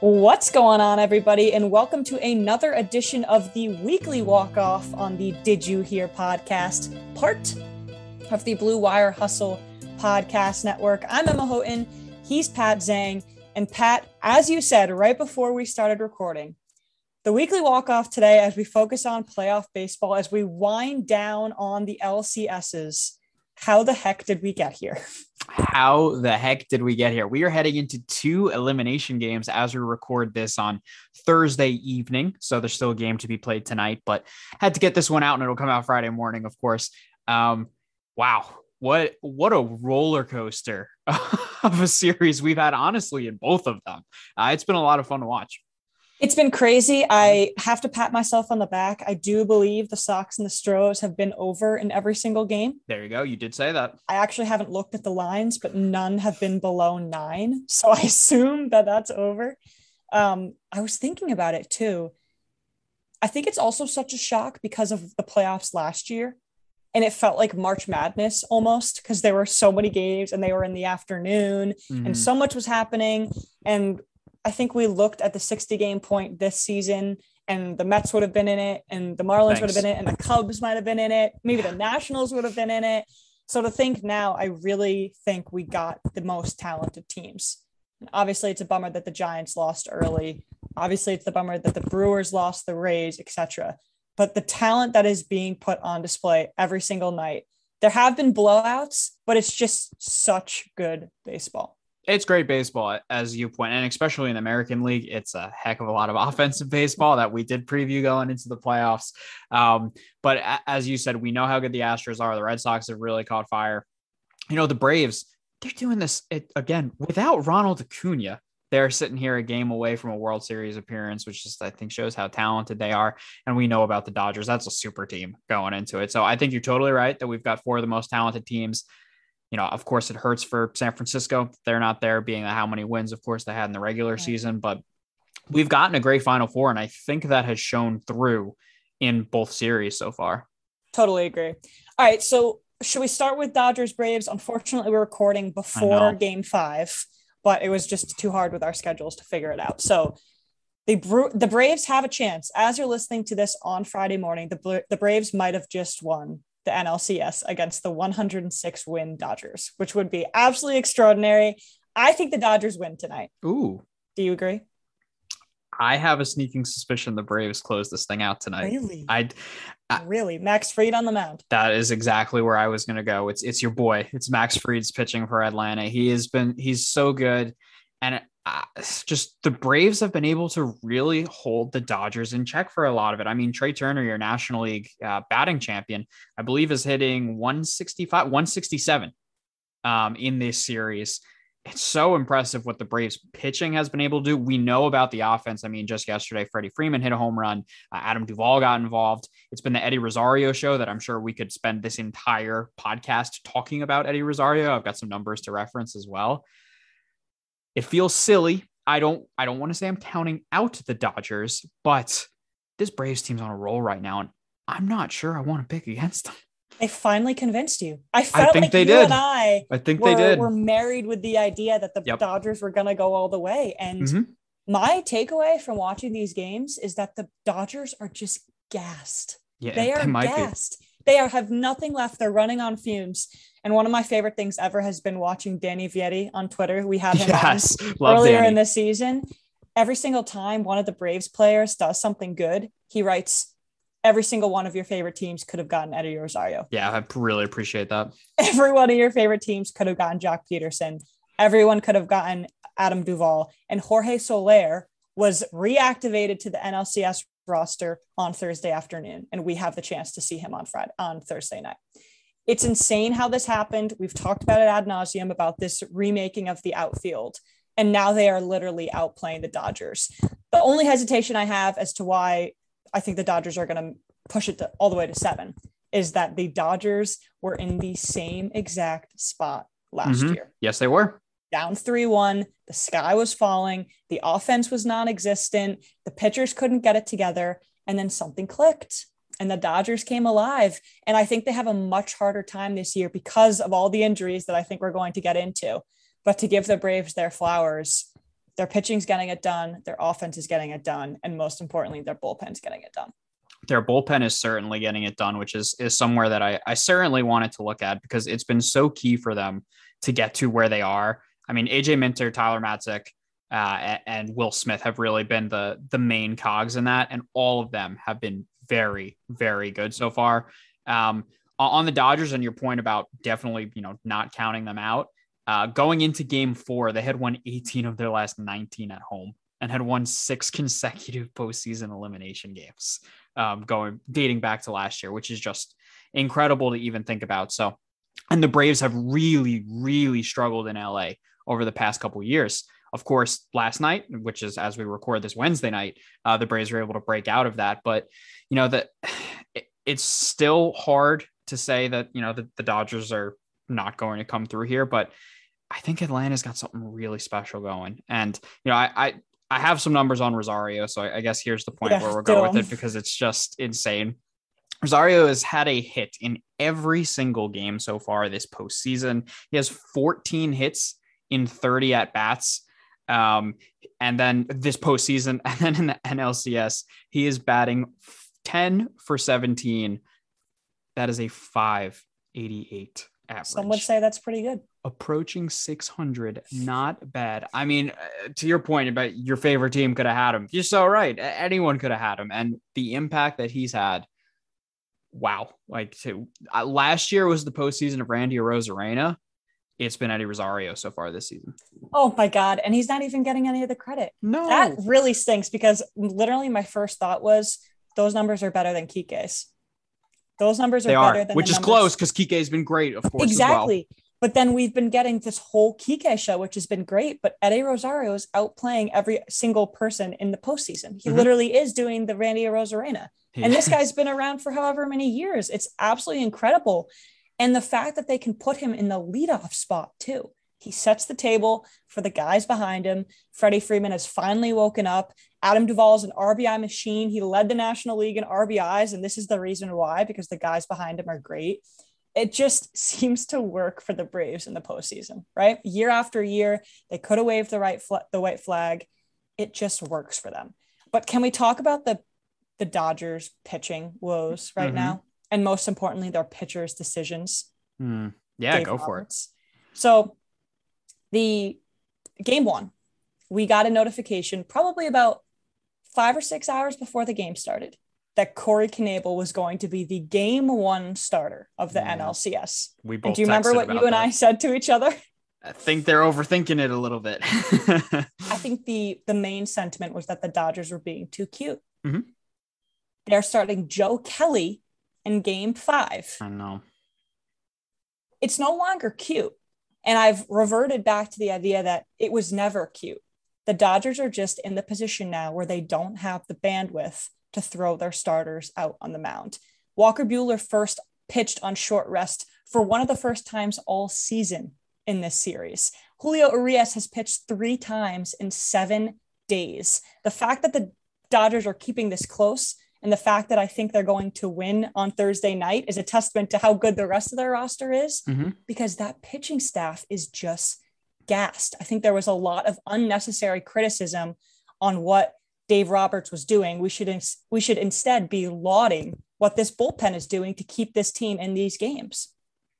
What's going on, everybody? And welcome to another edition of the weekly walk off on the Did You Hear podcast, part of the Blue Wire Hustle podcast network. I'm Emma Houghton. He's Pat Zhang. And Pat, as you said right before we started recording, the weekly walk off today as we focus on playoff baseball, as we wind down on the LCSs. How the heck did we get here? How the heck did we get here? We are heading into two elimination games as we record this on Thursday evening. So there's still a game to be played tonight, but had to get this one out and it'll come out Friday morning, of course. Um, wow, what what a roller coaster of a series we've had honestly in both of them uh, it's been a lot of fun to watch it's been crazy. I have to pat myself on the back. I do believe the sox and the stros have been over in every single game. There you go. You did say that. I actually haven't looked at the lines but none have been below nine. So i assume that that's over. Um, i was thinking about it too. I think it's also such a shock because of the playoffs last year and it felt like March Madness almost because there were so many games and they were in the afternoon mm-hmm. and so much was happening. And I think we looked at the 60 game point this season and the Mets would have been in it and the Marlins Thanks. would have been in it and the Cubs might have been in it. Maybe the Nationals would have been in it. So to think now, I really think we got the most talented teams. And obviously, it's a bummer that the Giants lost early. Obviously, it's the bummer that the Brewers lost the Rays, etc but the talent that is being put on display every single night. There have been blowouts, but it's just such good baseball. It's great baseball, as you point, and especially in the American League, it's a heck of a lot of offensive baseball that we did preview going into the playoffs. Um, but as you said, we know how good the Astros are. The Red Sox have really caught fire. You know, the Braves, they're doing this it, again without Ronald Acuna they're sitting here a game away from a World Series appearance, which just I think shows how talented they are. And we know about the Dodgers. That's a super team going into it. So I think you're totally right that we've got four of the most talented teams. You know, of course, it hurts for San Francisco. They're not there, being how many wins, of course, they had in the regular right. season. But we've gotten a great Final Four, and I think that has shown through in both series so far. Totally agree. All right, so should we start with Dodgers Braves? Unfortunately, we're recording before Game Five but it was just too hard with our schedules to figure it out. So the Bra- the Braves have a chance. As you're listening to this on Friday morning, the the Braves might have just won the NLCS against the 106 win Dodgers, which would be absolutely extraordinary. I think the Dodgers win tonight. Ooh. Do you agree? I have a sneaking suspicion the Braves close this thing out tonight. Really? I, I really Max Fried on the mound. That is exactly where I was going to go. It's it's your boy. It's Max Fried's pitching for Atlanta. He has been he's so good, and uh, just the Braves have been able to really hold the Dodgers in check for a lot of it. I mean, Trea Turner, your National League uh, batting champion, I believe is hitting 165, 167 um, in this series it's so impressive what the Braves pitching has been able to do. We know about the offense. I mean, just yesterday, Freddie Freeman hit a home run. Uh, Adam Duvall got involved. It's been the Eddie Rosario show that I'm sure we could spend this entire podcast talking about Eddie Rosario. I've got some numbers to reference as well. It feels silly. I don't. I don't want to say I'm counting out the Dodgers, but this Braves team's on a roll right now, and I'm not sure I want to pick against them. They finally convinced you. I felt I think like they you did. and I, I think were, they did. We were married with the idea that the yep. Dodgers were going to go all the way. And mm-hmm. my takeaway from watching these games is that the Dodgers are just gassed. Yeah, they are they gassed. Be. They are, have nothing left. They're running on fumes. And one of my favorite things ever has been watching Danny Vietti on Twitter. We have him yes, earlier Danny. in the season. Every single time one of the Braves players does something good, he writes every single one of your favorite teams could have gotten Eddie Rosario. Yeah, I really appreciate that. Every one of your favorite teams could have gotten Joc Pederson. Everyone could have gotten Adam Duvall. And Jorge Soler was reactivated to the NLCS roster on Thursday afternoon. And we have the chance to see him on Friday on Thursday night. It's insane how this happened. We've talked about it ad nauseum about this remaking of the outfield. And now they are literally outplaying the Dodgers. The only hesitation I have as to why I think the Dodgers are going to push it to, all the way to seven, is that the Dodgers were in the same exact spot last mm-hmm. year. Yes, they were. Down 3 1. The sky was falling. The offense was non existent. The pitchers couldn't get it together. And then something clicked and the Dodgers came alive. And I think they have a much harder time this year because of all the injuries that I think we're going to get into. But to give the Braves their flowers, their pitching's getting it done, their offense is getting it done, and most importantly, their bullpen's getting it done. Their bullpen is certainly getting it done, which is is somewhere that I, I certainly wanted to look at because it's been so key for them to get to where they are. I mean, AJ Minter, Tyler Matzek, uh, and Will Smith have really been the the main cogs in that, and all of them have been very, very good so far. Um, on the Dodgers, and your point about definitely, you know, not counting them out. Uh, going into game four, they had won 18 of their last 19 at home and had won six consecutive postseason elimination games, um, going dating back to last year, which is just incredible to even think about. So, and the Braves have really, really struggled in LA over the past couple years. Of course, last night, which is as we record this Wednesday night, uh, the Braves were able to break out of that. But you know that it, it's still hard to say that you know the, the Dodgers are not going to come through here, but I think Atlanta's got something really special going. And you know, I I, I have some numbers on Rosario, so I, I guess here's the point yeah, where we're going with it because it's just insane. Rosario has had a hit in every single game so far this postseason. He has 14 hits in 30 at bats. Um, and then this postseason, and then in the NLCS, he is batting 10 for 17 that is a 588 average. Some would say that's pretty good. Approaching 600, not bad. I mean, uh, to your point about your favorite team could have had him. You're so right. Anyone could have had him. And the impact that he's had, wow. Like to, uh, last year was the postseason of Randy Arozarena. It's been Eddie Rosario so far this season. Oh my God. And he's not even getting any of the credit. No. That really stinks because literally my first thought was those numbers are better than Kike's. Those numbers are they better are, than which is numbers. close because Kike's been great, of course. Exactly. Well. But then we've been getting this whole Kike show, which has been great. But Eddie Rosario is outplaying every single person in the postseason. He mm-hmm. literally is doing the Randy Arozarena. Yeah. And this guy's been around for however many years. It's absolutely incredible. And the fact that they can put him in the leadoff spot too. He sets the table for the guys behind him. Freddie Freeman has finally woken up. Adam Duvall is an RBI machine. He led the National League in RBIs, and this is the reason why because the guys behind him are great. It just seems to work for the Braves in the postseason, right? Year after year, they could have waved the right fl- the white flag. It just works for them. But can we talk about the the Dodgers pitching woes right mm-hmm. now, and most importantly, their pitchers' decisions? Mm. Yeah, Dave go Roberts. for it. So, the game one, we got a notification probably about five or six hours before the game started that Corey Knebel was going to be the game one starter of the yeah. NLCS. We both and do you remember what you and that. I said to each other? I think they're overthinking it a little bit. I think the the main sentiment was that the Dodgers were being too cute. Mm-hmm. They're starting Joe Kelly in game five. I know. It's no longer cute. And I've reverted back to the idea that it was never cute. The Dodgers are just in the position now where they don't have the bandwidth to throw their starters out on the mound. Walker Buehler first pitched on short rest for one of the first times all season in this series. Julio Urias has pitched three times in seven days. The fact that the Dodgers are keeping this close and the fact that I think they're going to win on Thursday night is a testament to how good the rest of their roster is mm-hmm. because that pitching staff is just gassed. I think there was a lot of unnecessary criticism on what Dave Roberts was doing. We should we should instead be lauding what this bullpen is doing to keep this team in these games.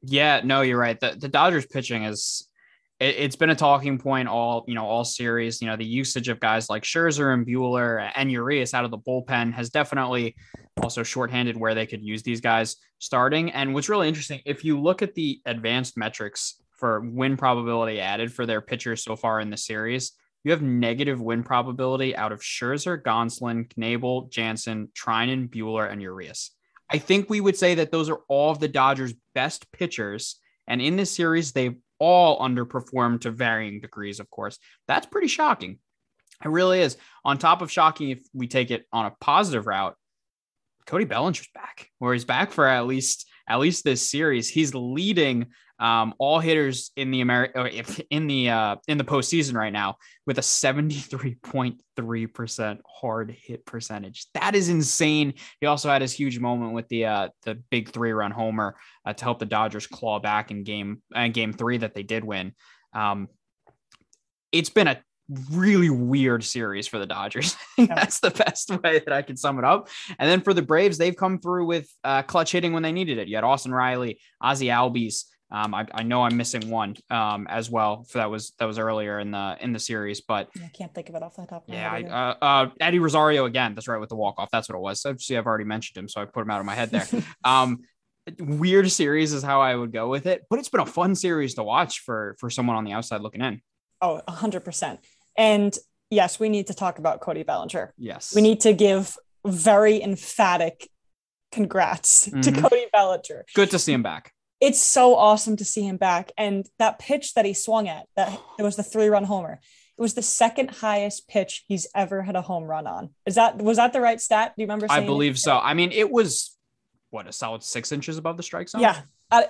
Yeah, no, you're right. The the Dodgers pitching is it, has been a talking point all you know all series. You know the usage of guys like Scherzer and Buehler and Urias out of the bullpen has definitely also shorthanded where they could use these guys starting. And what's really interesting, if you look at the advanced metrics for win probability added for their pitchers so far in the series. You have negative win probability out of Scherzer, Gonsolin, Knebel, Jansen, Treinen, Buehler, and Urias. I think we would say that those are all of the Dodgers' best pitchers. And in this series, they've all underperformed to varying degrees, of course. That's pretty shocking. It really is. On top of shocking, if we take it on a positive route, Cody Bellinger's back, or he's back for at least at least this series. He's leading um, all hitters in the America in the uh, in the postseason right now with a 73.3% hard hit percentage. That is insane. He also had his huge moment with the uh, the big three run homer uh, to help the Dodgers claw back in game uh, game three that they did win. Um, it's been a really weird series for the Dodgers. That's the best way that I can sum it up. And then for the Braves, they've come through with uh, clutch hitting when they needed it. You had Austin Riley, Ozzie Albies. Um, I, I, know I'm missing one um, as well. For that was that was earlier in the in the series, but I can't think of it off the top. Yeah, I, uh, uh, Eddie Rosario again. That's right with the walk off. That's what it was. So, see, I've already mentioned him, so I put him out of my head there. um, weird series is how I would go with it, but it's been a fun series to watch for for someone on the outside looking in. Oh, 100%. And yes, we need to talk about Cody Bellinger. Yes. We need to give very emphatic congrats mm-hmm. to Cody Bellinger. Good to see him back. It's so awesome to see him back. And that pitch that he swung at, that it was the three run homer. It was the second highest pitch he's ever had a home run on. Is that was that the right stat? Do you remember? I believe it? so. I mean, it was what a solid six inches above the strike zone. Yeah, uh,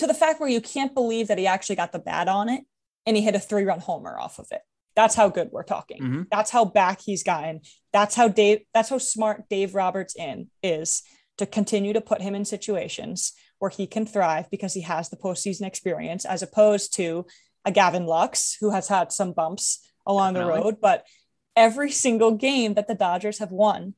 to the fact where you can't believe that he actually got the bat on it and he hit a three run homer off of it. That's how good we're talking. Mm-hmm. That's how back he's gotten. That's how Dave, that's how smart Dave Roberts in is to continue to put him in situations where he can thrive because he has the postseason experience, as opposed to a Gavin Lux who has had some bumps along Definitely. the road. But every single game that the Dodgers have won,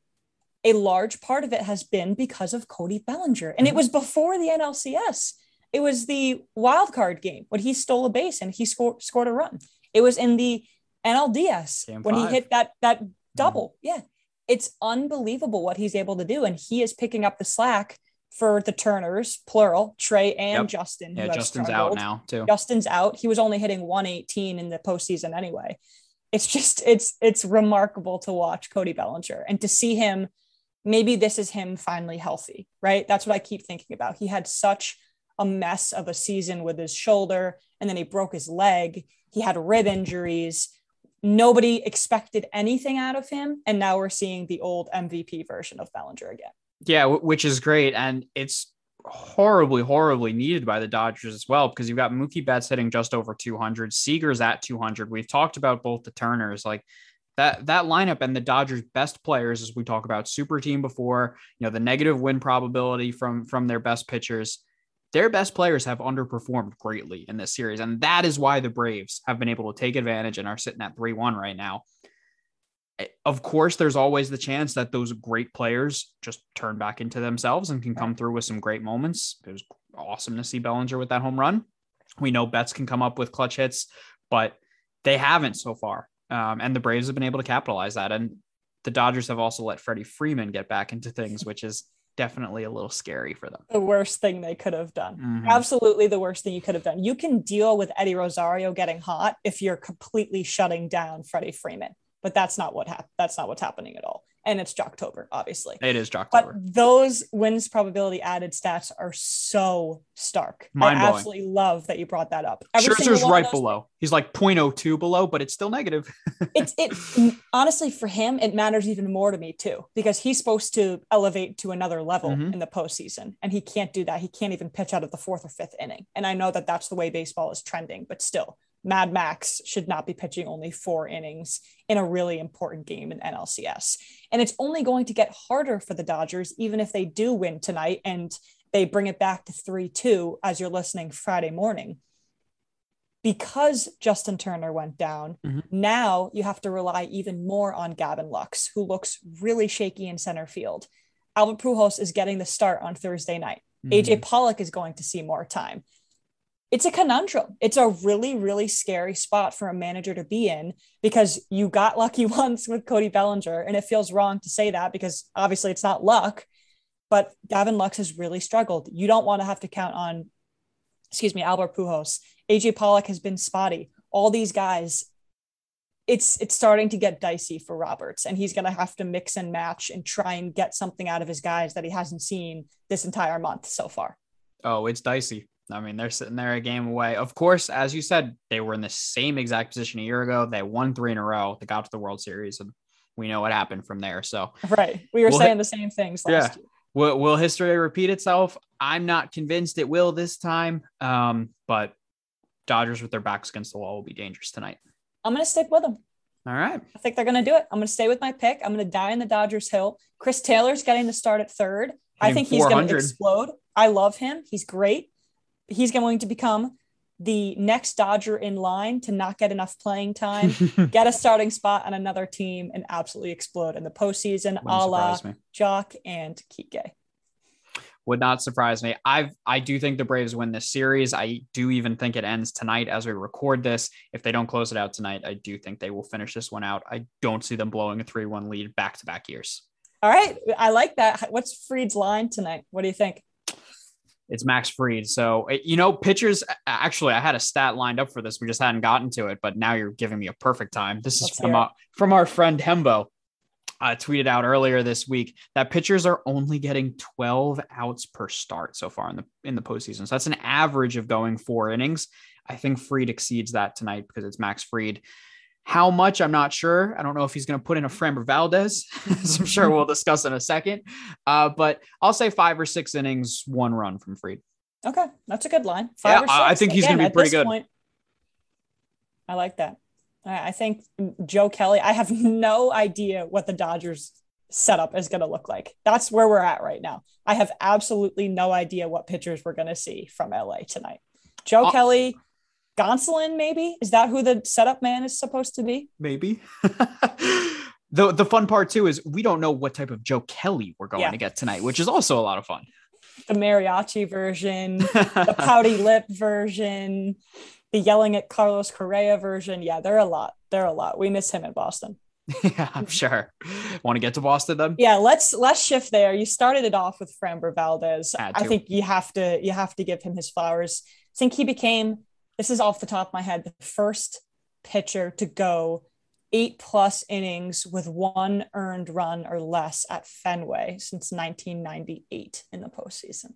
a large part of it has been because of Cody Bellinger. And mm-hmm. it was before the NLCS. It was the wild card game when he stole a base and he scored scored a run. It was in the NLDS Game when five. he hit that that mm-hmm. double. Mm. Yeah. It's unbelievable what he's able to do. And he is picking up the slack for the Turners, plural, Trea and yep. Justin. Yeah, Justin's struggled. out now too. Justin's out. He was only hitting 118 in the postseason anyway. It's just it's it's remarkable to watch Cody Bellinger and to see him. Maybe this is him finally healthy, right? That's what I keep thinking about. He had such a mess of a season with his shoulder, and then he broke his leg. He had rib injuries nobody expected anything out of him. And now we're seeing the old MVP version of Bellinger again. Yeah, which is great. And it's horribly, horribly needed by the Dodgers as well, because you've got Mookie Betts hitting just over 200, Seager's at 200. We've talked about both the Turners, like that that lineup and the Dodgers' best players, as we talk about super team before, you know, the negative win probability from from their best pitchers their best players have underperformed greatly in this series. And that is why the Braves have been able to take advantage and are sitting at 3 1 right now. Of course, there's always the chance that those great players just turn back into themselves and can come through with some great moments. It was awesome to see Bellinger with that home run. We know Betts can come up with clutch hits, but they haven't so far. Um, and the Braves have been able to capitalize that. And the Dodgers have also let Freddie Freeman get back into things, which is definitely a little scary for them. The worst thing they could have done. Mm-hmm. Absolutely the worst thing you could have done. You can deal with Eddie Rosario getting hot if you're completely shutting down Freddie Freeman, but that's not what happened. That's not what's happening at all and it's Joctober, obviously. It is Joctober. But those wins probability added stats are so stark. Mind I absolutely love that you brought that up. Every Scherzer's right those, below. He's like 0.02 below, but it's still negative. it's it honestly for him, it matters even more to me too, because he's supposed to elevate to another level mm-hmm. in the postseason, and he can't do that. He can't even pitch out of the fourth or fifth inning. And I know that that's the way baseball is trending, but still, Mad Max should not be pitching only four innings in a really important game in NLCS. And it's only going to get harder for the Dodgers, even if they do win tonight and they bring it back to 3 2 as you're listening Friday morning. Because Justin Turner went down, mm-hmm. now you have to rely even more on Gavin Lux, who looks really shaky in center field. Albert Pujols is getting the start on Thursday night. Mm-hmm. AJ Pollock is going to see more time it's a conundrum. It's a really, really scary spot for a manager to be in because you got lucky once with Cody Bellinger. And it feels wrong to say that because obviously it's not luck, but Gavin Lux has really struggled. You don't want to have to count on, excuse me, Albert Pujols. AJ Pollock has been spotty. All these guys, it's it's starting to get dicey for Roberts, and he's gonna have to mix and match and try and get something out of his guys that he hasn't seen this entire month so far. Oh, it's dicey. I mean, they're sitting there a game away. Of course, as you said, they were in the same exact position a year ago. They won three in a row. They got to the World Series, and we know what happened from there. So, right, we were we'll saying hit, the same things last yeah. year. Will, will history repeat itself? I'm not convinced it will this time. Um, but Dodgers with their backs against the wall will be dangerous tonight. I'm going to stick with them. All right. I think they're going to do it. I'm going to stay with my pick. I'm going to die in the Dodgers hill. Chris Taylor's getting the start at third. I think he's going to explode. I love him. He's great he's going to become the next Dodger in line to not get enough playing time, get a starting spot on another team, and absolutely explode in the postseason, a la Joc and Kike. Would not surprise me. I've I do think the Braves win this series. I do even think it ends tonight as we record this. If they don't close it out tonight, I do think they will finish this one out. I don't see them blowing a 3-1 lead back to back years. All right. I like that. What's Fried's line tonight? What do you think? It's Max Fried. So, eh, you know, pitchers actually, I had a stat lined up for this. We just hadn't gotten to it, but now you're giving me a perfect time. This Let's is from, uh, from our friend Hembo. Uh, tweeted out earlier this week that pitchers are only getting 12 outs per start so far in the in the postseason. So that's an average of going four innings. I think Fried exceeds that tonight because it's Max Fried. How much, I'm not sure. I don't know if he's going to put in a Framber Valdez, as I'm sure we'll discuss in a second. Uh, but I'll say five or six innings, one run from Fried. Okay, that's a good line. Five yeah, I think he's going to be pretty good. Point, I like that. I think Joe Kelly, I have no idea what the Dodgers setup is going to look like. That's where we're at right now. I have absolutely no idea what pitchers we're going to see from LA tonight. Joe uh, Kelly, Gonsolin, maybe is that who the setup man is supposed to be? Maybe. the the fun part too is we don't know what type of Joe Kelly we're going yeah. to get tonight, which is also a lot of fun. The mariachi version, the pouty lip version, the yelling at Carlos Correa version. Yeah, they're a lot. They're a lot. We miss him in Boston. yeah, I'm sure. Want to get to Boston then? Yeah, let's let's shift there. You started it off with Framber Valdez. I think you have to you have to give him his flowers. I think he became this is off the top of my head, the first pitcher to go eight plus innings with one earned run or less at Fenway since 1998 in the postseason.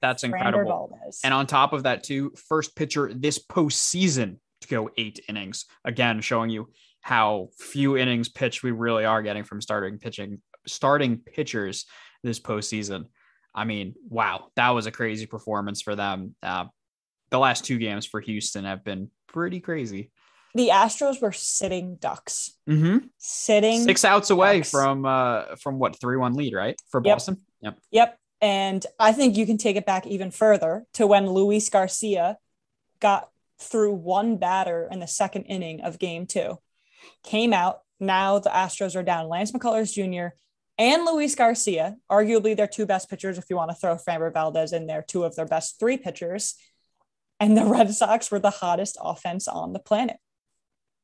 That's incredible. And on top of that, too, first pitcher this postseason to go eight innings. Again, showing you how few innings pitched we really are getting from starting pitching, starting pitchers this postseason. I mean, wow, that was a crazy performance for them. Uh, the last two games for Houston have been pretty crazy. The Astros were sitting ducks. Mm-hmm. Sitting six outs away from uh from what three one lead, right? For Boston. Yep. Yep. And I think you can take it back even further to when Luis Garcia got through one batter in the second inning of game two, came out. Now the Astros are down. Lance McCullers Jr. and Luis Garcia, arguably their two best pitchers, if you want to throw Framber Valdez in there, two of their best three pitchers and the Red Sox were the hottest offense on the planet.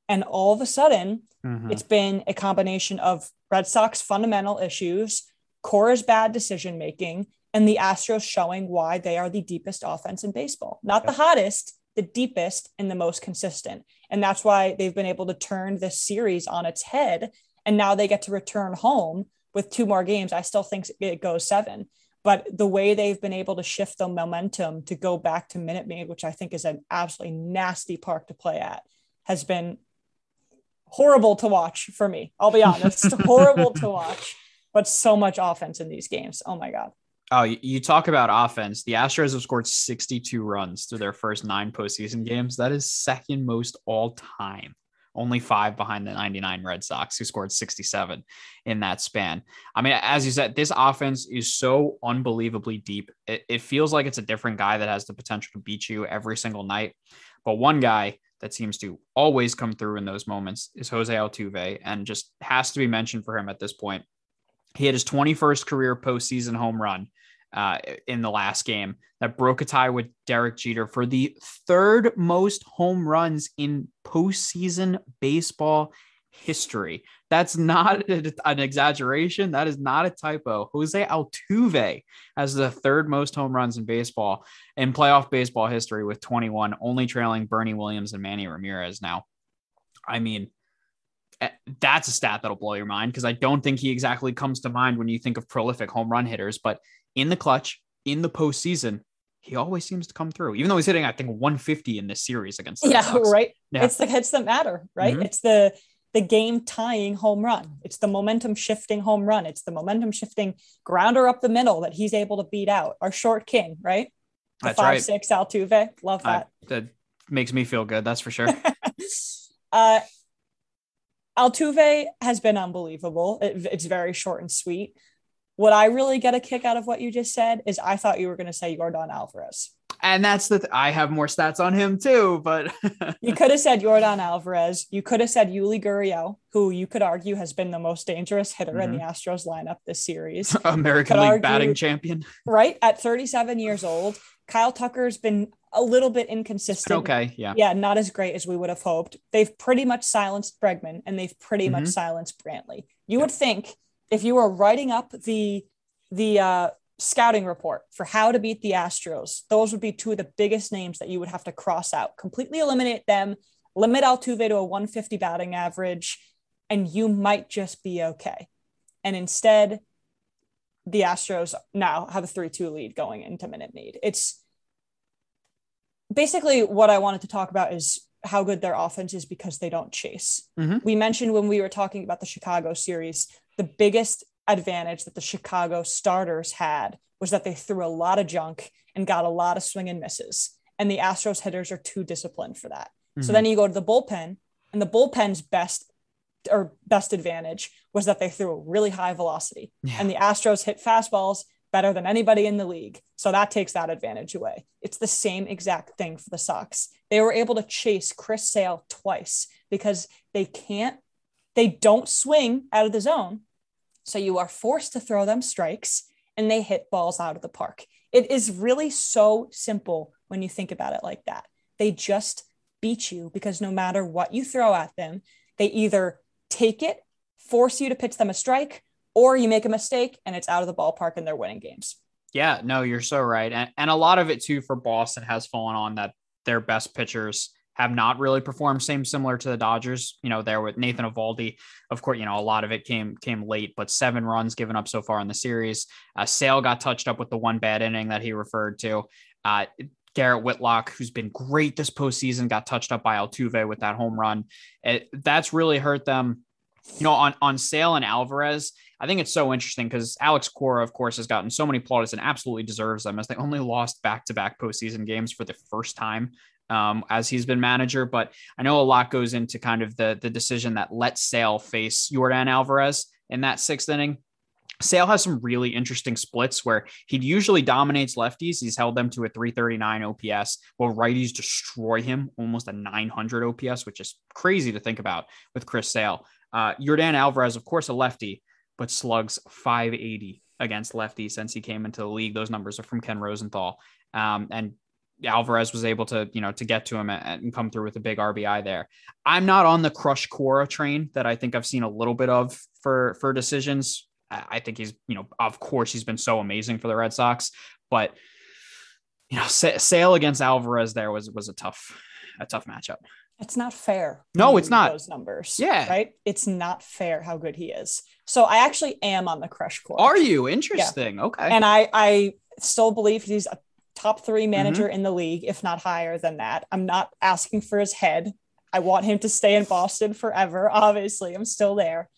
And all of a sudden, mm-hmm. it's been a combination of Red Sox fundamental issues, Cora's bad decision making, and the Astros showing why they are the deepest offense in baseball. Not the hottest, the deepest and the most consistent. And that's why they've been able to turn this series on its head. And now they get to return home with two more games. I still think it goes seven. But the way they've been able to shift the momentum to go back to Minute Maid, which I think is an absolutely nasty park to play at, has been horrible to watch for me. I'll be honest, horrible to watch, but so much offense in these games. Oh my God. Oh, you talk about offense. The Astros have scored 62 runs through their first nine postseason games. That is second most all time only five behind the 99 Red Sox, who scored 67 in that span. I mean, as you said, this offense is so unbelievably deep. It, it, feels like it's a different guy that has the potential to beat you every single night. But one guy that seems to always come through in those moments is Jose Altuve, and just has to be mentioned for him at this point. He had his 21st career postseason home run uh, in the last game that broke a tie with Derek Jeter for the third most home runs in postseason baseball history. That's not an exaggeration. That is not a typo. Jose Altuve has the third most home runs in baseball in playoff baseball history with 21, only trailing Bernie Williams and Manny Ramirez now. I mean, eh, that's a stat that'll blow your mind because I don't think he exactly comes to mind when you think of prolific home run hitters, but in the clutch, in the postseason, he always seems to come through, even though he's hitting, I think, 150 in this series against. yeah, Sox. right. Yeah. It's the hits that matter, right? Mm-hmm. It's the the game tying home run. It's the momentum shifting home run. It's the momentum shifting grounder up the middle that he's able to beat out. Our short king, right? The that's five right. six Altuve. Love that. That makes me feel good. That's for sure. uh, Altuve has been unbelievable. It, it's very short and sweet. What I really get a kick out of what you just said is I thought you were going to say Yordan Alvarez. And that's the th- I have more stats on him too, but you could have said Yordan Alvarez. You could have said Yuli Gurriel, who you could argue has been the most dangerous hitter mm-hmm. in the mm-hmm. Astros lineup this series. American League argue, batting champion. Right at 37 years old, Kyle Tucker's been a little bit inconsistent. Okay, yeah. Yeah, not as great as we would have hoped. They've pretty much silenced Bregman and they've pretty mm-hmm. much silenced Brantley. You yeah. would think if you were writing up the the uh, scouting report for how to beat the Astros, those would be two of the biggest names that you would have to cross out. Completely eliminate them, limit Altuve to a 150 batting average, and you might just be okay. And instead, the Astros now have a 3 2 lead going into Minute Maid. It's basically what I wanted to talk about is how good their offense is because they don't chase. Mm-hmm. We mentioned when we were talking about the Chicago series, the biggest advantage that the Chicago starters had was that they threw a lot of junk and got a lot of swing and misses. And the Astros hitters are too disciplined for that. Mm-hmm. So then you go to the bullpen, and the bullpen's best or best advantage was that they threw a really high velocity. Yeah. And the Astros hit fastballs better than anybody in the league. So that takes that advantage away. It's the same exact thing for the Sox. They were able to chase Chris Sale twice because they can't, they don't swing out of the zone. So you are forced to throw them strikes and they hit balls out of the park. It is really so simple when you think about it like that. They just beat you because no matter what you throw at them, they either take it, force you to pitch them a strike, or you make a mistake and it's out of the ballpark and they're winning games. Yeah, no, you're so right. And, and a lot of it too for Boston has fallen on that their best pitchers have not really performed. Same similar to the Dodgers, you know, there with Nathan Eovaldi. Of course, you know, a lot of it came came late, but seven runs given up so far in the series. Uh, Sale got touched up with the one bad inning that he referred to. Uh, Garrett Whitlock, who's been great this postseason, got touched up by Altuve with that home run. It, that's really hurt them. You know, on on Sale and Alvarez, I think it's so interesting because Alex Cora, of course, has gotten so many plaudits and absolutely deserves them as they only lost back to back postseason games for the first time um, as he's been manager. But I know a lot goes into kind of the, the decision that let Sale face Yordan Alvarez in that sixth inning. Sale has some really interesting splits where he usually dominates lefties. He's held them to a 339 OPS, while righties destroy him almost a 900 OPS, which is crazy to think about with Chris Sale. Uh, Yordan Alvarez, of course, a lefty, but slugs 580 against lefties since he came into the league. Those numbers are from Ken Rosenthal. Um, and Alvarez was able to, you know, to get to him and come through with a big RBI there. I'm not on the crush Cora train that I think I've seen a little bit of for for decisions. I think he's, you know, of course he's been so amazing for the Red Sox, but you know, Sale against Alvarez there was was a tough a tough matchup. It's not fair. No, it's not those numbers. Yeah, right. It's not fair how good he is. So I actually am on the crush Cora. Are you interesting? Yeah. Okay. And I I still believe he's a top three manager mm-hmm. in the league, if not higher than that. I'm not asking for his head. I want him to stay in Boston forever. Obviously, I'm still there.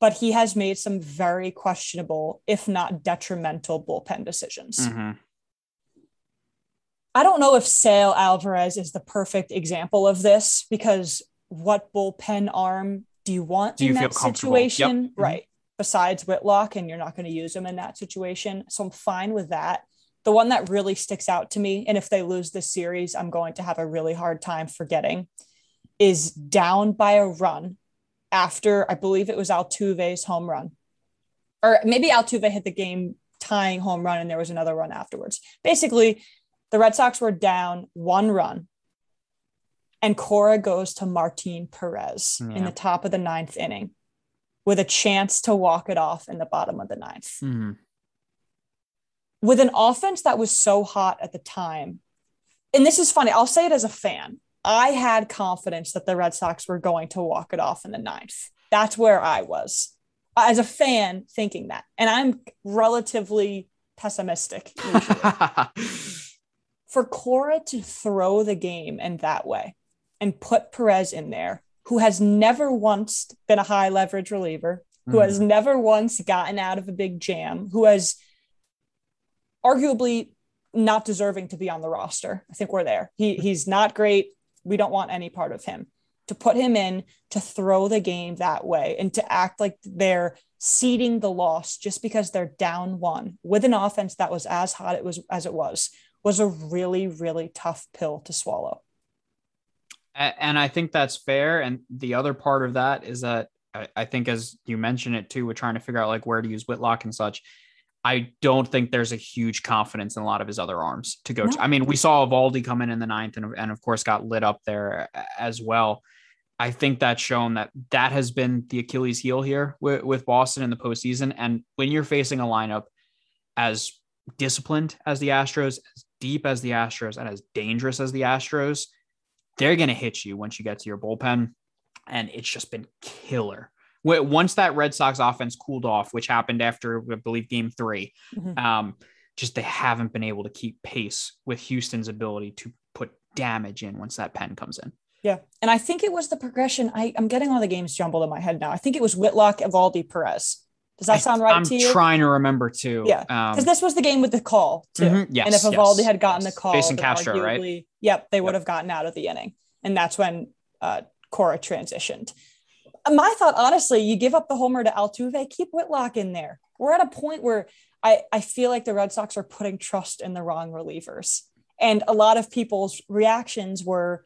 But he has made some very questionable, if not detrimental, bullpen decisions. Mm-hmm. I don't know if Sale Alvarez is the perfect example of this because what bullpen arm do you want do you in that situation? Yep. Mm-hmm. Right. Besides Whitlock, and you're not going to use him in that situation. So I'm fine with that the one that really sticks out to me, and if they lose this series, I'm going to have a really hard time forgetting, is down by a run after I believe it was Altuve's home run. Or maybe Altuve hit the game tying home run and there was another run afterwards. Basically, the Red Sox were down one run. And Cora goes to Martin Perez yeah. in the top of the ninth inning with a chance to walk it off in the bottom of the ninth. Mm-hmm with an offense that was so hot at the time, and this is funny, I'll say it as a fan. I had confidence that the Red Sox were going to walk it off in the ninth. That's where I was as a fan thinking that. And I'm relatively pessimistic. For Cora to throw the game in that way and put Perez in there, who has never once been a high leverage reliever, who mm. has never once gotten out of a big jam, who has arguably not deserving to be on the roster. I think we're there. He he's not great. We don't want any part of him. To put him in to throw the game that way and to act like they're seeding the loss just because they're down one with an offense that was as hot it was as it was was a really, really tough pill to swallow. And I think that's fair. And the other part of that is that I, think, as you mentioned it too, we're trying to figure out like where to use Whitlock and such. I don't think there's a huge confidence in a lot of his other arms to go. No. To. I mean, we saw Eovaldi come in in the ninth and, and of course got lit up there uh, as well. I think that's shown that that has been the Achilles heel here with, with Boston in the postseason. And when you're facing a lineup as disciplined as the Astros, as deep as the Astros, and as dangerous as the Astros, they're going to hit you once you get to your bullpen. And it's just been killer. Once that Red Sox offense cooled off, which happened after, I believe, game 3 mm-hmm. um, just they haven't been able to keep pace with Houston's ability to put damage in once that pen comes in. Yeah. And I think it was the progression. I, I'm getting all the games jumbled in my head now. I think it was Whitlock, Eovaldi, Perez. Does that sound right I'm to you? I'm trying to remember too. Yeah, because um, this was the game with the call too. Mm-hmm, yes, and if Eovaldi yes, had gotten yes. the call, facing Castro, arguably, right? Yep, they would yep. have gotten out of the inning, and that's when uh, Cora transitioned. My thought, honestly, you give up the homer to Altuve, keep Whitlock in there. We're at a point where I I feel like the Red Sox are putting trust in the wrong relievers, and a lot of people's reactions were.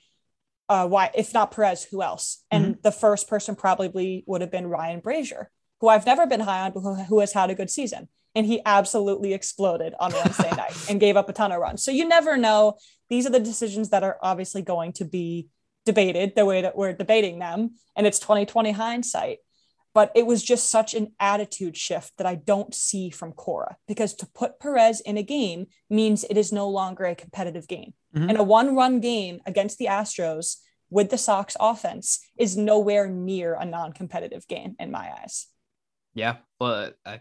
Uh, why, if not Perez, who else? And mm-hmm. the first person probably would have been Ryan Brasier who I've never been high on, but who, who has had a good season. And he absolutely exploded on Wednesday night and gave up a ton of runs. So you never know. These are the decisions that are obviously going to be debated the way that we're debating them. And it's 2020 hindsight. But it was just such an attitude shift that I don't see from Cora because to put Perez in a game means it is no longer a competitive game. Mm-hmm. And a one run game against the Astros with the Sox offense is nowhere near a non competitive game in my eyes. Yeah, but I,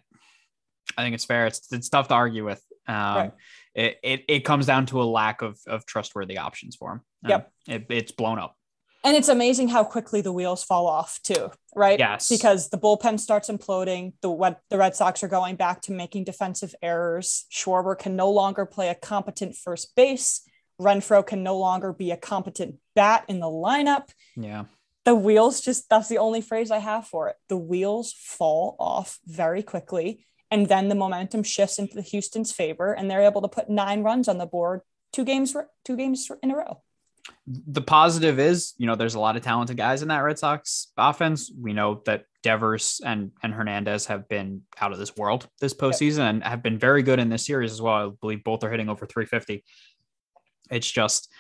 I think it's fair. It's it's tough to argue with. Um, right. it, it it comes down to a lack of of trustworthy options for him. Um, yep, it, it's blown up. And it's amazing how quickly the wheels fall off too, right? Yes. Because the bullpen starts imploding. The the Red Sox are going back to making defensive errors. Schwarber can no longer play a competent first base. Renfroe can no longer be a competent bat in the lineup. Yeah the wheels just that's the only phrase I have for it. The wheels fall off very quickly. And then the momentum shifts into the Houston's favor, and they're able to put nine runs on the board, two games, two games in a row. The positive is, you know, there's a lot of talented guys in that Red Sox offense. We know that Devers and and Hernandez have been out of this world this postseason and have been very good in this series as well. I believe both are hitting over 350. It's just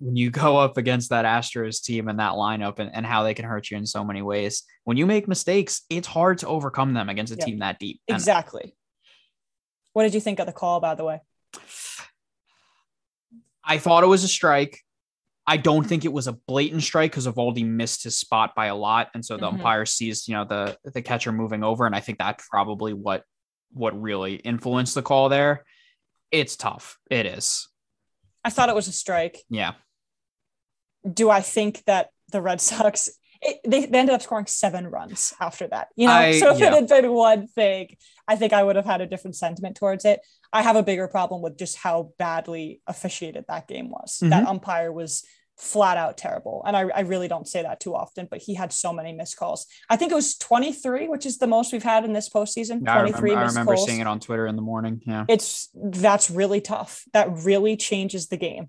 when you go up against that Astros team and that lineup and, and how they can hurt you in so many ways, when you make mistakes, it's hard to overcome them against a team that deep. Exactly. what did you think of the call, by the way? I thought it was a strike. I don't think it was a blatant strike because Eovaldi missed his spot by a lot, and so the mm-hmm. umpire sees you know the the catcher moving over, and I think that's probably what what really influenced the call there. It's tough. It is. I thought it was a strike. Yeah. Do I think that the Red Sox it, they, they ended up scoring seven runs after that. You know, I, so if yeah. it had been one thing, I think I would have had a different sentiment towards it. I have a bigger problem with just how badly officiated that game was. Mm-hmm. That umpire was flat out terrible. And I, I really don't say that too often, but he had so many missed calls. I think it was 23, which is the most we've had in this postseason. Yeah, 23 I remember, I remember seeing it on Twitter in the morning. Yeah. It's that's really tough. That really changes the game.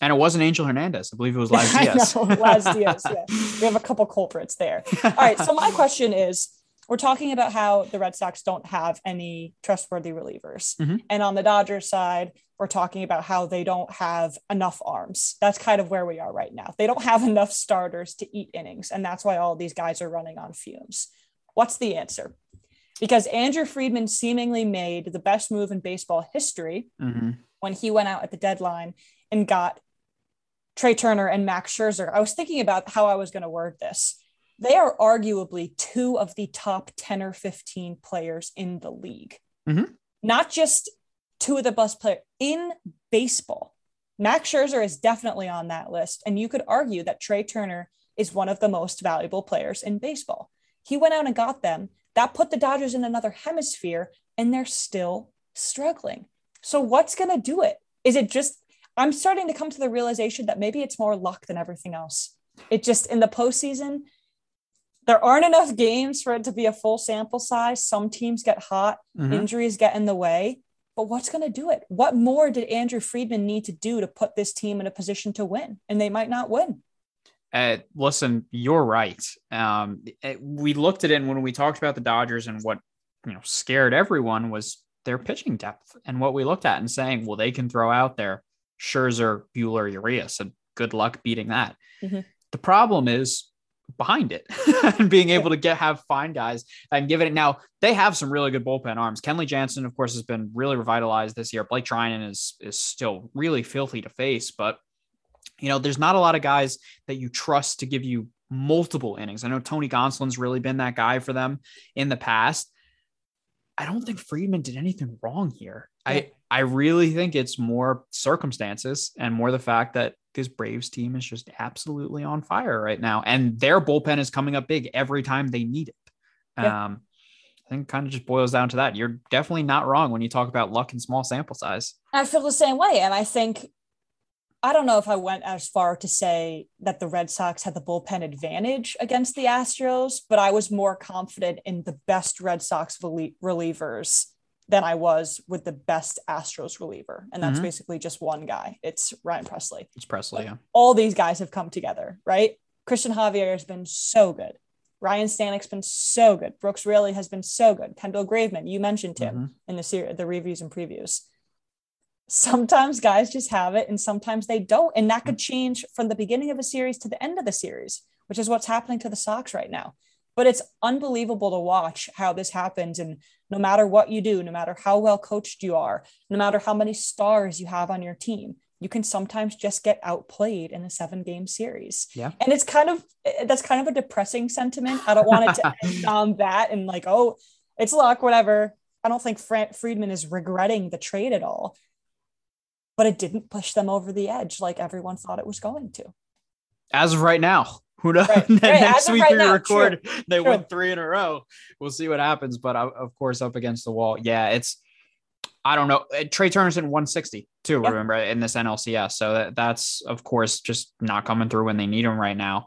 And it wasn't Angel Hernandez. I believe it was Laz Diaz. I know, Laz Diaz. Yeah. We have a couple culprits there. All right. So my question is we're talking about how the Red Sox don't have any trustworthy relievers. Mm-hmm. And on the Dodgers side, we're talking about how they don't have enough arms. That's kind of where we are right now. They don't have enough starters to eat innings. And that's why all these guys are running on fumes. What's the answer? Because Andrew Friedman seemingly made the best move in baseball history mm-hmm. when he went out at the deadline and got Trea Turner and Max Scherzer. I was thinking about how I was going to word this they are arguably two of the top 10 or 15 players in the league. Mm-hmm. Not just two of the best players in baseball. Max Scherzer is definitely on that list. And you could argue that Trea Turner is one of the most valuable players in baseball. He went out and got them. That put the Dodgers in another hemisphere, and they're still struggling. So, what's going to do it? Is it just, I'm starting to come to the realization that maybe it's more luck than everything else. It just, in the postseason, there aren't enough games for it to be a full sample size. Some teams get hot, mm-hmm. injuries get in the way. but what's going to do it? What more did Andrew Friedman need to do to put this team in a position to win? And they might not win. Uh, listen, you're right. Um, it, we looked at it and when we talked about the Dodgers and what you know scared everyone was their pitching depth and what we looked at and saying, well, they can throw out there Scherzer, Buehler, Urias, and good luck beating that. Mm-hmm. The problem is behind it and being able to get have fine guys and give it. Now they have some really good bullpen arms. Kenley jansen of course has been really revitalized this year. Blake treinen is is still really filthy to face but you know there's not a lot of guys that you trust to give you multiple innings. I know tony gonsolin's really been that guy for them in the past. I don't think friedman did anything wrong here. Yeah. i i really think it's more circumstances and more the fact that this Braves team is just absolutely on fire right now. And their bullpen is coming up big every time they need it. Yeah. Um, I think kind of just boils down to that. You're definitely not wrong when you talk about luck and small sample size. I feel the same way. And I think, I don't know if I went as far to say that the Red Sox had the bullpen advantage against the Astros, but I was more confident in the best Red Sox relievers than I was with the best Astros reliever. And that's mm-hmm. basically just one guy. It's Ryan Pressly. It's Pressly, yeah. All these guys have come together, right? Christian Javier has been so good. Ryan Stanek's been so good. Brooks Raley has been so good. Kendall Graveman, you mentioned him mm-hmm. in the series, the reviews and previews. Sometimes guys just have it and sometimes they don't. And that could change from the beginning of a series to the end of the series, which is what's happening to the Sox right now. But it's unbelievable to watch how this happens. And no matter what you do, no matter how well coached you are, no matter how many stars you have on your team, you can sometimes just get outplayed in a seven game series. Yeah. And it's kind of, that's kind of a depressing sentiment. I don't want it to end on that and like, oh, it's luck, whatever. I don't think Friedman is regretting the trade at all, but it didn't push them over the edge like everyone thought it was going to. As of right now, who knows? Right. Next week right we now, record, true. they true. win three in a row. We'll see what happens. But uh, of course, up against the wall, yeah, it's. I don't know. Trey Trea Turner's in 160 too. Yep. Remember in this NLCS, so that, that's of course just not coming through when they need him right now.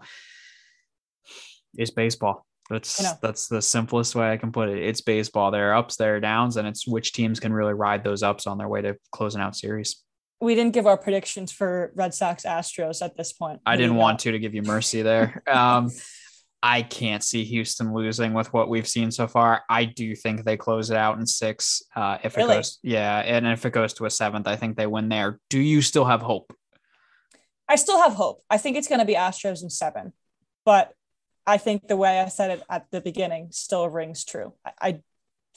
It's baseball. That's that's the simplest way I can put it. It's baseball. There are ups, there are downs, and it's which teams can really ride those ups on their way to closing out series we didn't give our predictions for Red Sox Astros at this point. I didn't want to to give you mercy there. Um, I can't see Houston losing with what we've seen so far. I do think they close it out in six. Uh, if it goes, yeah, and if it goes to a seventh, I think they win there. Do you still have hope? I still have hope. I think it's going to be Astros in seven, but I think the way I said it at the beginning still rings true. I, I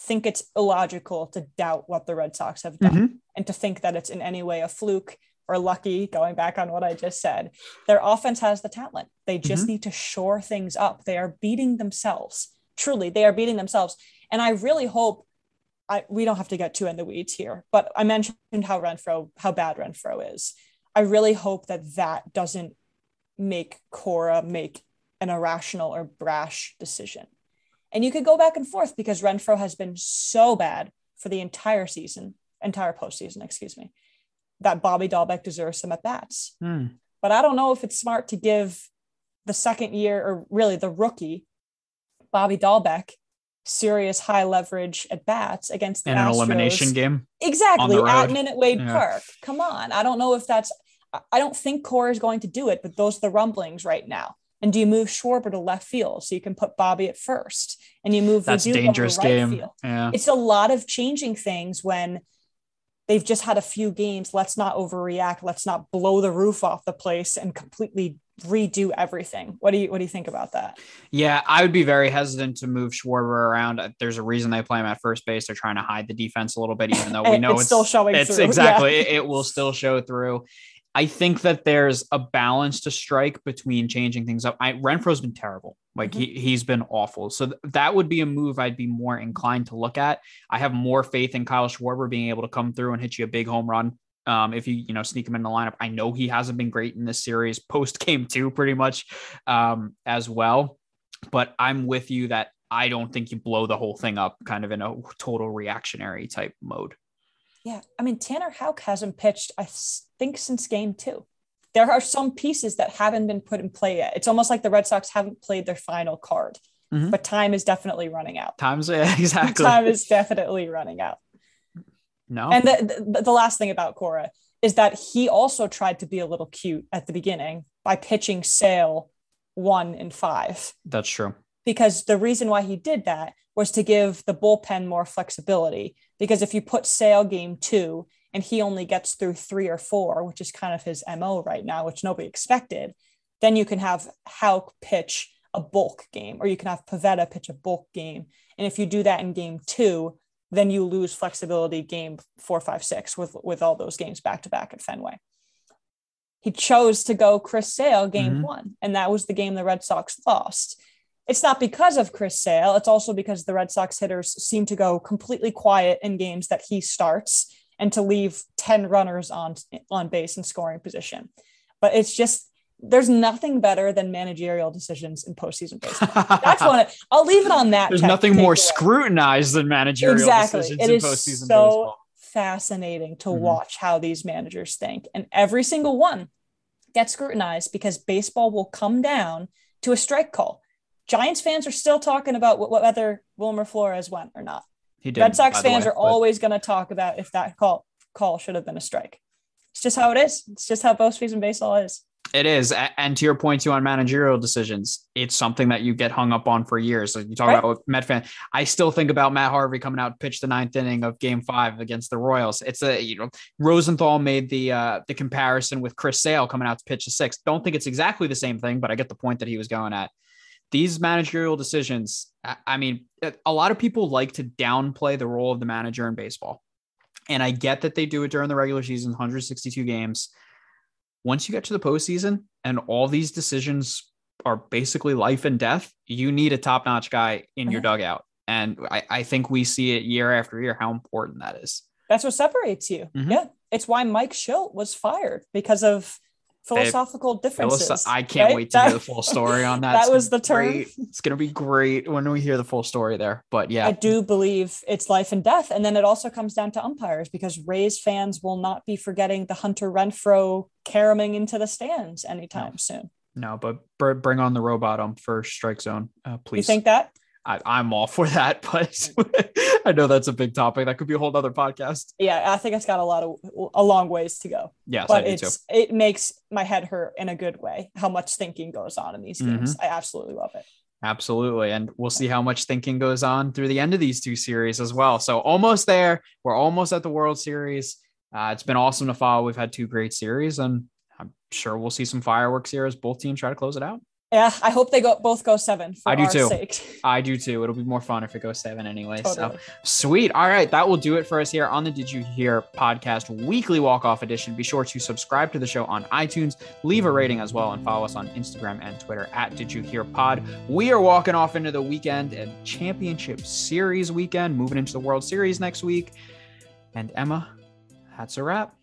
think it's illogical to doubt what the Red Sox have done mm-hmm. and to think that it's in any way a fluke or lucky, going back on what I just said. Their offense has the talent. They just mm-hmm. need to shore things up. They are beating themselves. Truly, they are beating themselves. And I really hope I we don't have to get too in the weeds here, but I mentioned how Renfroe, how bad Renfroe is. I really hope that that doesn't make Cora make an irrational or brash decision. And you could go back and forth because Renfroe has been so bad for the entire season, entire postseason, excuse me, that Bobby Dalbec deserves some at bats. Hmm. But I don't know if it's smart to give the second year or really the rookie, Bobby Dalbec, serious high leverage at bats against in an Astros. elimination game. Exactly at Minute Maid yeah. Park. Come on. I don't know if that's I don't think Cora is going to do it, but those are the rumblings right now. And do you move Schwarber to left field so you can put Bobby at first? And you move that's dangerous right game. Field. Yeah. It's a lot of changing things when they've just had a few games. Let's not overreact. Let's not blow the roof off the place and completely redo everything. What do you what do you think about that? Yeah, I would be very hesitant to move Schwarber around. Uh, there's a reason they play him at first base. They're trying to hide the defense a little bit, even though we know it's, it's, still showing. It's through. exactly yeah. it, it will still show through. I think that there's a balance to strike between changing things up. I Renfroe's been terrible. Like mm-hmm. he he's been awful. So th- that would be a move I'd be more inclined to look at. I have more faith in Kyle Schwarber being able to come through and hit you a big home run. Um, if you you know sneak him in the lineup, I know he hasn't been great in this series post game two, pretty much um, as well. But I'm with you that I don't think you blow the whole thing up, kind of in a total reactionary type mode. Yeah, I mean Tanner Houck hasn't pitched, I think, since game two. There are some pieces that haven't been put in play yet. It's almost like the Red Sox haven't played their final card, mm-hmm. but time is definitely running out. Time's yeah, exactly. time is definitely running out. No. And the, the, the last thing about Cora is that he also tried to be a little cute at the beginning by pitching Sale one and five. That's true. Because the reason why he did that was to give the bullpen more flexibility. Because if you put Sale game two and he only gets through three or four, which is kind of his MO right now, which nobody expected, then you can have Houck pitch a bulk game or you can have Pivetta pitch a bulk game. And if you do that in game two, then you lose flexibility game four, five, six with, with all those games back to back at Fenway. He chose to go Chris Sale game mm-hmm. one, and that was the game the Red Sox lost. It's not because of Chris Sale, it's also because the Red Sox hitters seem to go completely quiet in games that he starts and to leave 10 runners on on base and scoring position. But it's just there's nothing better than managerial decisions in postseason baseball. That's one. I'll leave it on that. There's nothing more away. scrutinized than managerial exactly. decisions it in postseason so baseball. fascinating to mm-hmm. watch how these managers think, and every single one gets scrutinized because baseball will come down to a strike call. Giants fans are still talking about whether Wilmer Flores went or not. Did, Red Sox fans way, are but... always going to talk about if that call call should have been a strike. It's just how it is. It's just how postseason baseball is. It is, and to your point too on managerial decisions, it's something that you get hung up on for years. Like you talk right. about Met fan, I still think about Matt Harvey coming out to pitch the ninth inning of Game Five against the Royals. It's a you know Rosenthal made the uh, the comparison with Chris Sale coming out to pitch the sixth. Don't think it's exactly the same thing, but I get the point that he was going at. These managerial decisions, I mean, a lot of people like to downplay the role of the manager in baseball, and I get that they do it during the regular season, 162 games once you get to the postseason and all these decisions are basically life and death, you need a top notch guy in your dugout. And I, I, think we see it year after year how important that is. That's what separates you. Mm-hmm. Yeah. It's why Mike Shildt was fired because of philosophical differences. I can't right? wait to that, hear the full story on that. that was the term. Great. It's going to be great when we hear the full story there. But yeah, I do believe it's life and death. And then it also comes down to umpires because Rays fans will not be forgetting the Hunter Renfroe caroming into the stands anytime no. soon. No, but bring on the robot on for strike zone, uh, please. You think that? I, am all for that, but I know that's a big topic. That could be a whole other podcast. Yeah, I think it's got a lot of a long ways to go. Yes, but it's too. it makes my head hurt in a good way. How much thinking goes on in these games? Mm-hmm. I absolutely love it. Absolutely, and we'll see how much thinking goes on through the end of these two series as well. So almost there. We're almost at the World Series. Uh, it's been awesome to follow. We've had two great series, and I'm sure we'll see some fireworks here as both teams try to close it out. Yeah, I hope they go both go seven. I do too. Sake. I do too. It'll be more fun if it goes seven anyway. Totally. So sweet. All right, that will do it for us here on the Did You Hear podcast weekly walk off edition. Be sure to subscribe to the show on iTunes, leave a rating as well, and follow us on Instagram and Twitter at Did You Hear Pod. We are walking off into the weekend and championship series weekend, moving into the World Series next week. And Emma, that's a wrap.